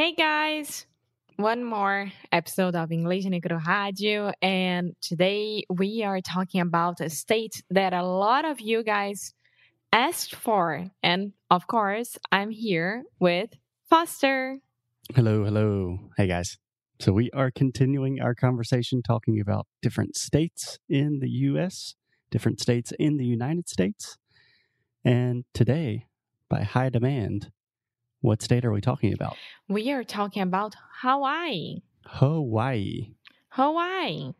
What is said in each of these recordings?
Hey guys, one more episode of English Negro Radio, and today we are talking about a state that a lot of you guys asked for, and of course, I'm here with Foster. Hello, hello. Hey guys. So we are continuing our conversation talking about different states in the US, different states in the United States. And today, by high demand, what state are we talking about? We are talking about Hawaii. Hawaii. Hawaii.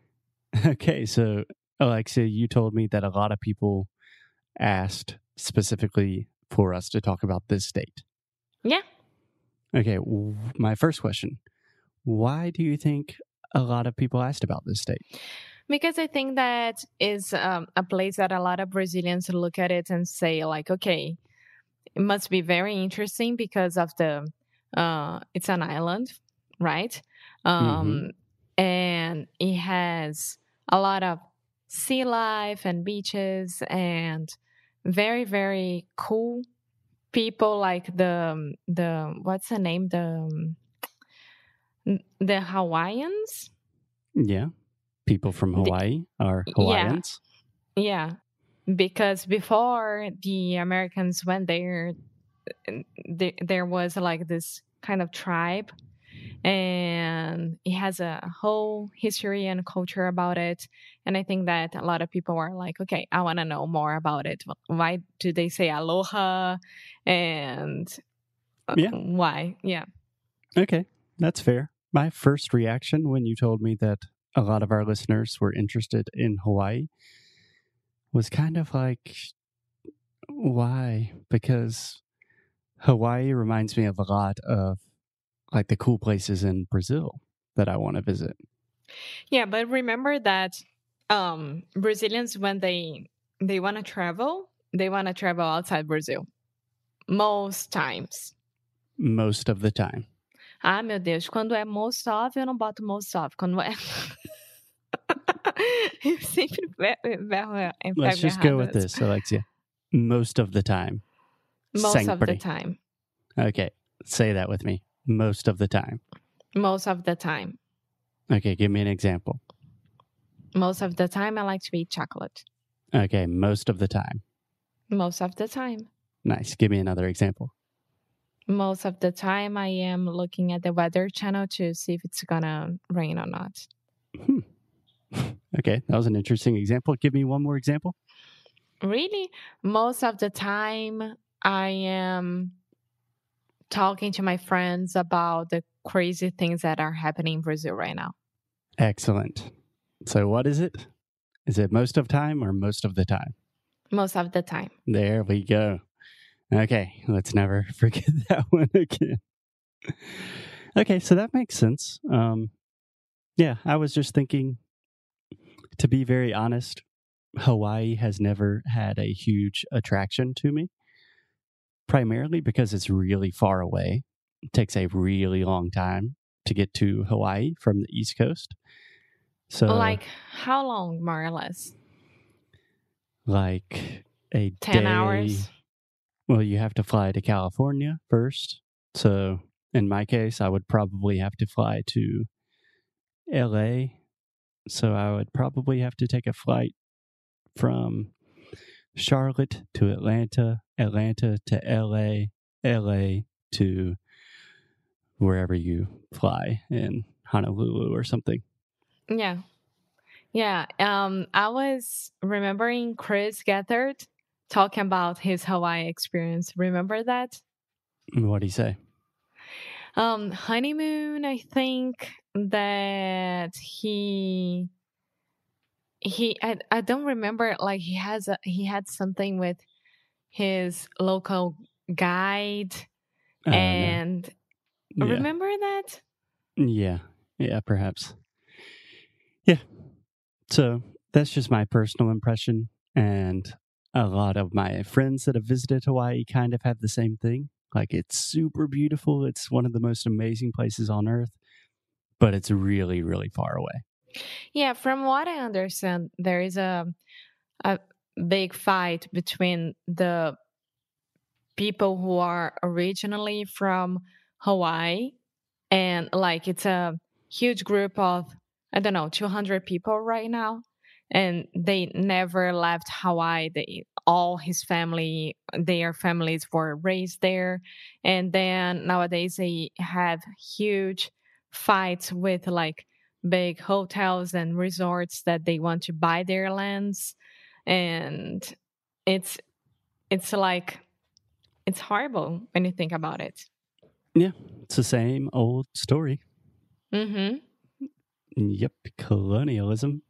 Okay, so Alexia, you told me that a lot of people asked specifically for us to talk about this state. Yeah. Okay, w- my first question Why do you think a lot of people asked about this state? Because I think that is um, a place that a lot of Brazilians look at it and say, like, okay, it must be very interesting because of the, uh, it's an island, right? Um, And it has a lot of sea life and beaches and very, very cool people like the, the, what's the name? The, um, the Hawaiians. Yeah. People from The- Hawaii are Yeah. Hawaiians. Yeah, because before the Americans went there, there, there was like this kind of tribe, and it has a whole history and culture about it. And I think that a lot of people are like, okay, I want to know more about it. Why do they say aloha? And uh, Yeah. why? Yeah. Okay, that's fair. My first reaction when you told me that a lot of our listeners were interested in Hawaii was kind of like, why? Because Hawaii reminds me of a lot of like the cool places in Brazil that I want to visit. Yeah, but remember that um Brazilians when they they want to travel, they want to travel outside Brazil. Most times. Most of the time. Ah, meu Deus, quando é most of, eu não boto most of. Quando é Eu sempre berro Let's just go with this, Alexia. Most of the time. Most of the time. Okay, say that with me. Most of the time. Most of the time. Okay, give me an example. Most of the time I like to eat chocolate. Okay, most of the time. Most of the time. Nice. Give me another example. Most of the time I am looking at the weather channel to see if it's gonna rain or not. Hmm. Okay, that was an interesting example. Give me one more example. Really, most of the time, I am talking to my friends about the crazy things that are happening in Brazil right now. Excellent. So, what is it? Is it most of time or most of the time? Most of the time. There we go. Okay, let's never forget that one again. okay, so that makes sense. Um, yeah, I was just thinking, to be very honest, Hawaii has never had a huge attraction to me, primarily because it's really far away. It takes a really long time to get to Hawaii from the East Coast. So, like, how long, more or less? like a 10 day- hours? Well, you have to fly to California first. So, in my case, I would probably have to fly to LA. So, I would probably have to take a flight from Charlotte to Atlanta, Atlanta to LA, LA to wherever you fly in Honolulu or something. Yeah. Yeah. Um, I was remembering Chris Gethard talking about his Hawaii experience. Remember that? What do you say? Um honeymoon i think that he he I, I don't remember like he has a, he had something with his local guide know. and yeah. remember that Yeah, yeah, perhaps. Yeah. So that's just my personal impression. And a lot of my friends that have visited Hawaii kind of have the same thing. Like it's super beautiful. It's one of the most amazing places on earth, but it's really, really far away. yeah from what i understand there is a a big fight between the people who are originally from hawaii and like it's a huge group of I don't know 200 people right now, and they never left Hawaii. They all his family, their families were raised there, and then nowadays they have huge fights with like big hotels and resorts that they want to buy their lands. And it's it's like it's horrible when you think about it. Yeah, it's the same old story. mm-hmm. Yep, colonialism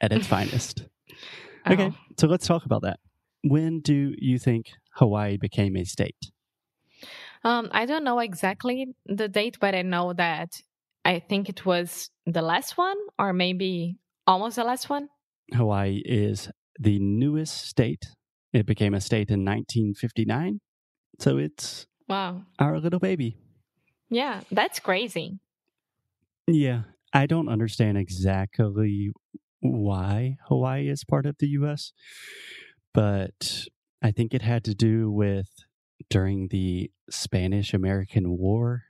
at its finest. Okay, Oh. so let's talk about that. When do you think Hawaii became a state? um i don't know exactly the date but i know that i think it was the last one or maybe almost the last one Hawaii is the newest state. It became a state in 1959. So it's wow our little baby. yeah that's crazy Yeah, I don't understand exactly why Hawaii is part of the US, but I think it had to do with during the Spanish American War,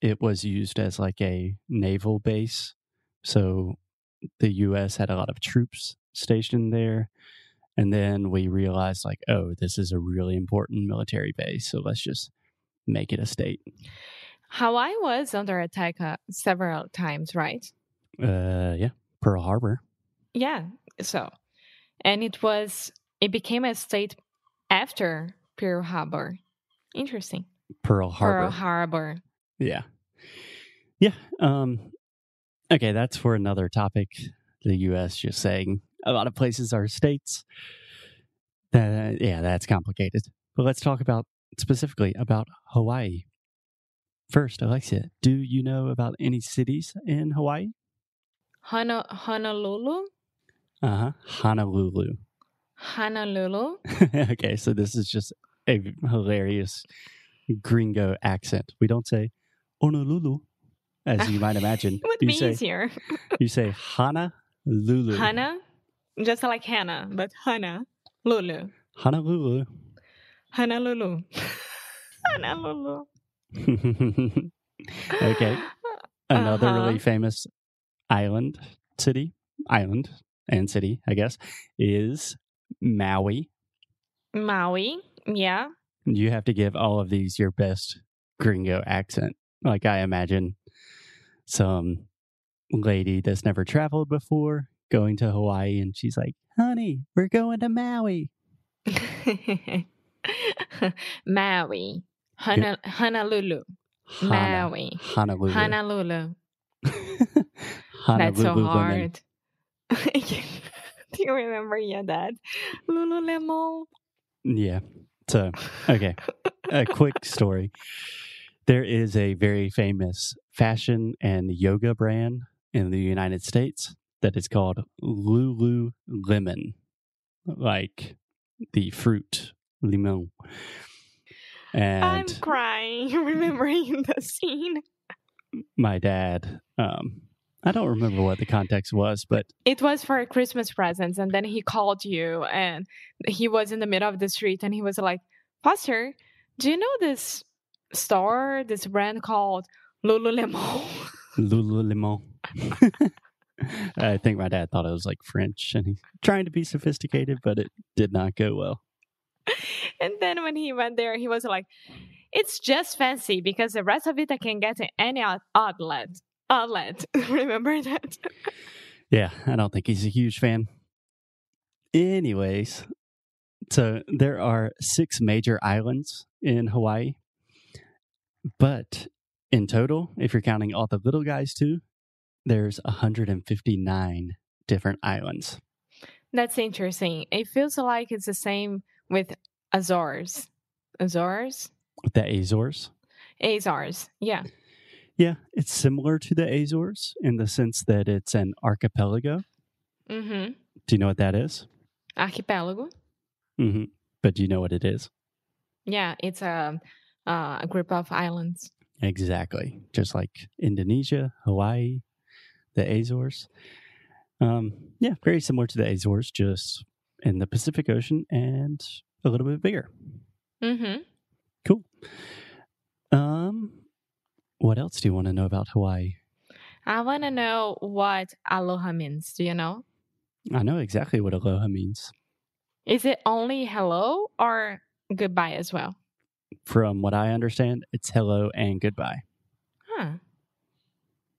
it was used as like a naval base. So the US had a lot of troops stationed there. And then we realized, like, oh, this is a really important military base. So let's just make it a state. hawaii was under attack uh, several times right Uh, yeah, Pearl Harbor. Yeah. So, and it was, it became a state after Pearl Harbor. Interesting. Pearl Harbor. Pearl Harbor. Yeah. Yeah. Um okay, that's for another topic. The US just saying a lot of places are states. Uh, yeah, that's complicated. But let's talk about specifically about Hawaii. First, Alexia, do you know about any cities in Hawaii? Hona- Honolulu. Uh-huh. Honolulu. Honolulu. okay, so this is just a hilarious gringo accent. We don't say Honolulu, as you might imagine. It would you be say easier. you say Hana Lulu. Hana. Just like Hannah, but Hana. Lulu. Honolulu. Honolulu. Honolulu. okay. Another Uh-huh. really famous island city, island and city, I guess, is Maui. Maui. Yeah. You have to give all of these your best gringo accent. Like I imagine some lady that's never traveled before going to Hawaii and she's like, honey, we're going to Maui. Maui. Hona- Honolulu. Hana- Maui. Honolulu. Honolulu. Honolulu That's so hard. Do you remember yeah that? Lululemon. Yeah. So, okay. a quick story. There is a very famous fashion and yoga brand in the United States that is called Lululemon, like the fruit limon. And I'm crying remembering the scene. my dad, um, I don't remember what the context was, but It was for Christmas presents, and then he called you, and he was in the middle of the street, and he was like, "Foster, do you know this store, this brand called Lululemon?" Lululemon. I think my dad thought it was like French and he's trying to be sophisticated, but it did not go well. and then when he went there, he was like, "It's just fancy because the rest of it I can get in any out- outlet." Outlet. Remember that? Yeah, I don't think he's a huge fan. Anyways, so there are six major islands in Hawaii, but in total, if you're counting all the little guys too, there's 159 different islands. That's interesting. It feels like it's the same with Azores. Azores? The Azores. Azores. Yeah. Yeah, it's similar to the Azores in the sense that it's an archipelago. Mm-hmm. Do you know what that is? Archipelago. hmm But do you know what it is? Yeah, it's a uh, a group of islands. Exactly. Just like Indonesia, Hawaii, the Azores. Um, yeah, very similar to the Azores, just in the Pacific Ocean and a little bit bigger. Mm-hmm. Cool. Um, What else do you want to know about Hawaii? I want to know what aloha means. Do you know? I know exactly what aloha means. Is it only hello or goodbye as well? From what I understand, it's hello and goodbye, Huh.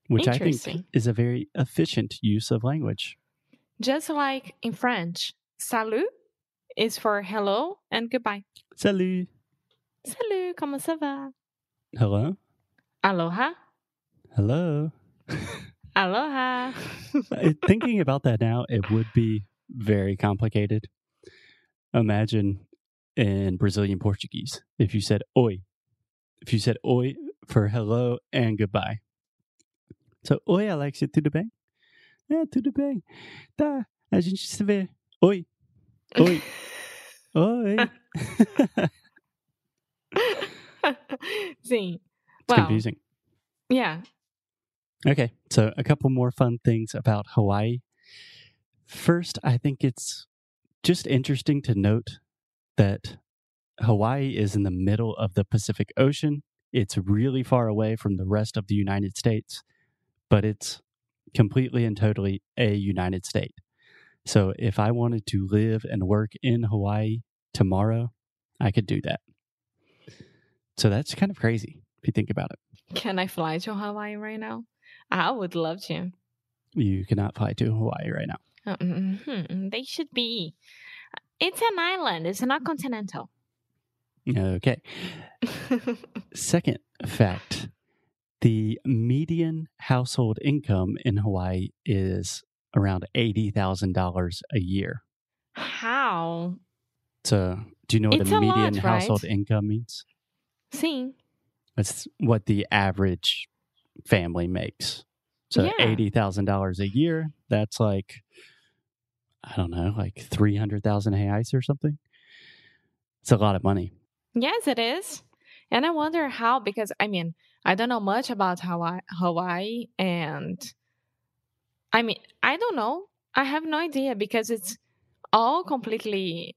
which I think is a very efficient use of language. Just like in French, salut is for hello and goodbye. Salut. Salut, comment ça va? Hello. Aloha. Hello. Aloha. Uh, Thinking about that now, it would be very complicated. Imagine in Brazilian Portuguese if you said oi. If you said oi for hello and goodbye. So, oi, Alexia, tudo bem? É, tudo bem. Tá, a gente se vê. Oi. Oi. Oi. Sim. It's confusing. yeah. Okay, so a couple more fun things about Hawaii. First, I think it's just interesting to note that Hawaii is in the middle of the Pacific Ocean. It's really far away from the rest of the United States, but it's completely and totally a United State. So if I wanted to live and work in Hawaii tomorrow, I could do that. So that's kind of crazy if you think about it. Can I fly to Hawaii right now? I would love to. You cannot fly to Hawaii right now. Mhm. They should be. It's an island. It's not continental. Okay. Second fact the median household income in Hawaii is around $80,000 a year. How? So, do you know what It's a a lot, median household right? income means? Sim. That's what the average family makes. So, Yeah. $80,000 a year, that's like, I don't know, like 300,000 reais or something. It's a lot of money. Yes, it is. And I wonder how, because I mean, I don't know much about Hawaii, Hawaii, and I mean, I don't know. I have no idea because it's all completely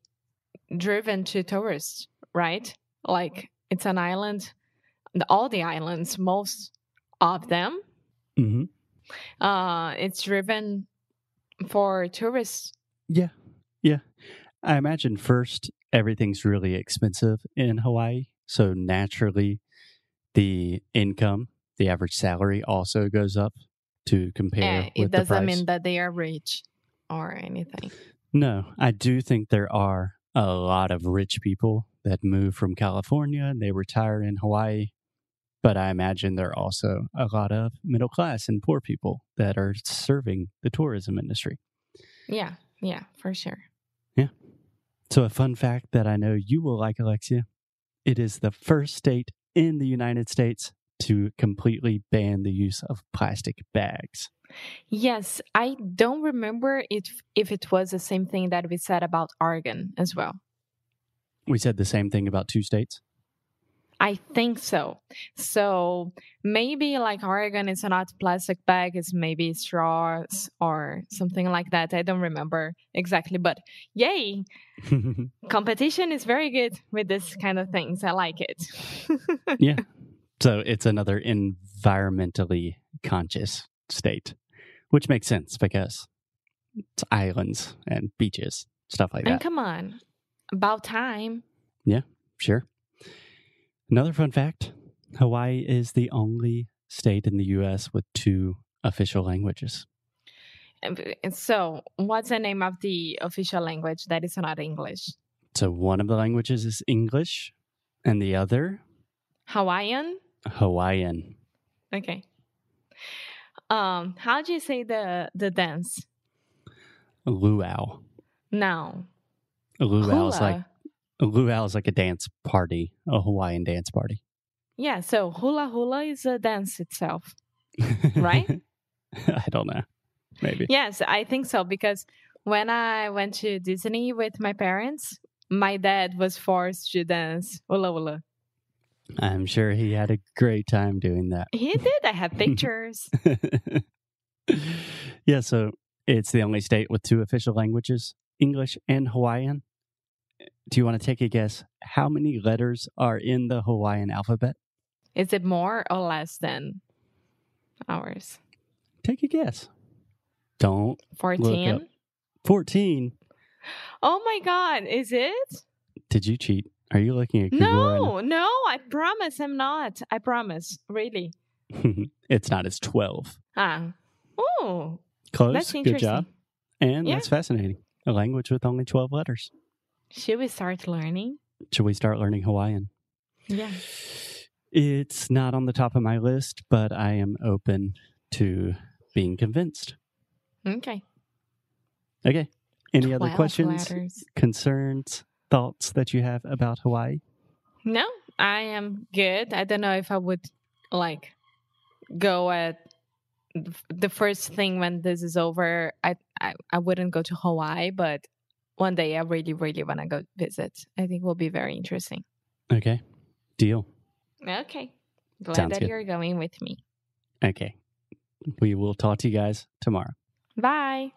driven to tourists, right? Like it's an island, all the islands, most of them, hmm uh, it's driven for tourists. Yeah. Yeah. I imagine first everything's really expensive in Hawaii. So naturally, the income, the average salary also goes up to compare Eh, it doesn't mean that they are rich or anything. no, I do think there are a lot of rich people that move from California and they retire in Hawaii. But I imagine there are also a lot of middle class and poor people that are serving the tourism industry. Yeah, yeah, for sure. Yeah. So, a fun fact that I know you will like, Alexia it is the first state in the United States to completely ban the use of plastic bags. Yes, I don't remember it if it was the same thing that we said about Oregon as well. We said the same thing about two states. I think so. So maybe like Oregon is not plastic bag, it's maybe straws or something like that. I don't remember exactly, but yay, competition is very good with this kind of things. I like it. yeah. So, it's another environmentally conscious state, which makes sense because it's islands and beaches, stuff like that. and come on, about time. Yeah, sure. Another fun fact Hawaii is the only state in the U.S. with two official languages. And So, what's the name of the official language that is not English? So one of the languages is English and the other Hawaiian? Hawaiian. Okay. Um, how do you say the the dance? Luau. No. Luau is like Luau is like a dance party, a Hawaiian dance party. Yeah, so hula hula is a dance itself. Right? I don't know. Maybe. Yes, I think so because when I went to Disney with my parents, my dad was forced to dance hula hula. I'm sure he had a great time doing that. He did. I have pictures. yeah, so it's the only state with two official languages, English and Hawaiian. Do you want to take a guess how many letters are in the Hawaiian alphabet? Is it more or less than ours? Take a guess. Don't. 14? 14. Oh my God. Is it? Did you cheat? Are you looking at Google No, no, I promise I'm not. I promise. Really. it's not. It's 12. Ah. Oh, Close. that's Good job. And Yeah. that's fascinating. A language with only 12 letters. Should we start learning? Should we start learning Hawaiian? Yeah. It's not on the top of my list, but I am open to being convinced. Okay. Okay. Any other questions, concerns, thoughts that you have about Hawaii? No, I am good. I don't know if I would like go at the first thing when this is over. I I, I wouldn't go to Hawaii, but one day I really really want to go visit. I think will be very interesting. Okay. Deal. Okay. Glad Sounds that good. you're going with me. Okay. We will talk to you guys tomorrow. Bye.